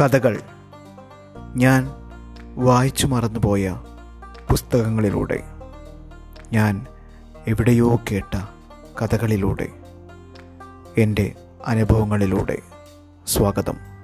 കഥകൾ. ഞാൻ വായിച്ചു മറന്നുപോയ പുസ്തകങ്ങളിലൂടെ. ഞാൻ എവിടെയോ കേട്ട കഥകളിലൂടെ. എന്റെ അനുഭവങ്ങളിലൂടെ. സ്വാഗതം.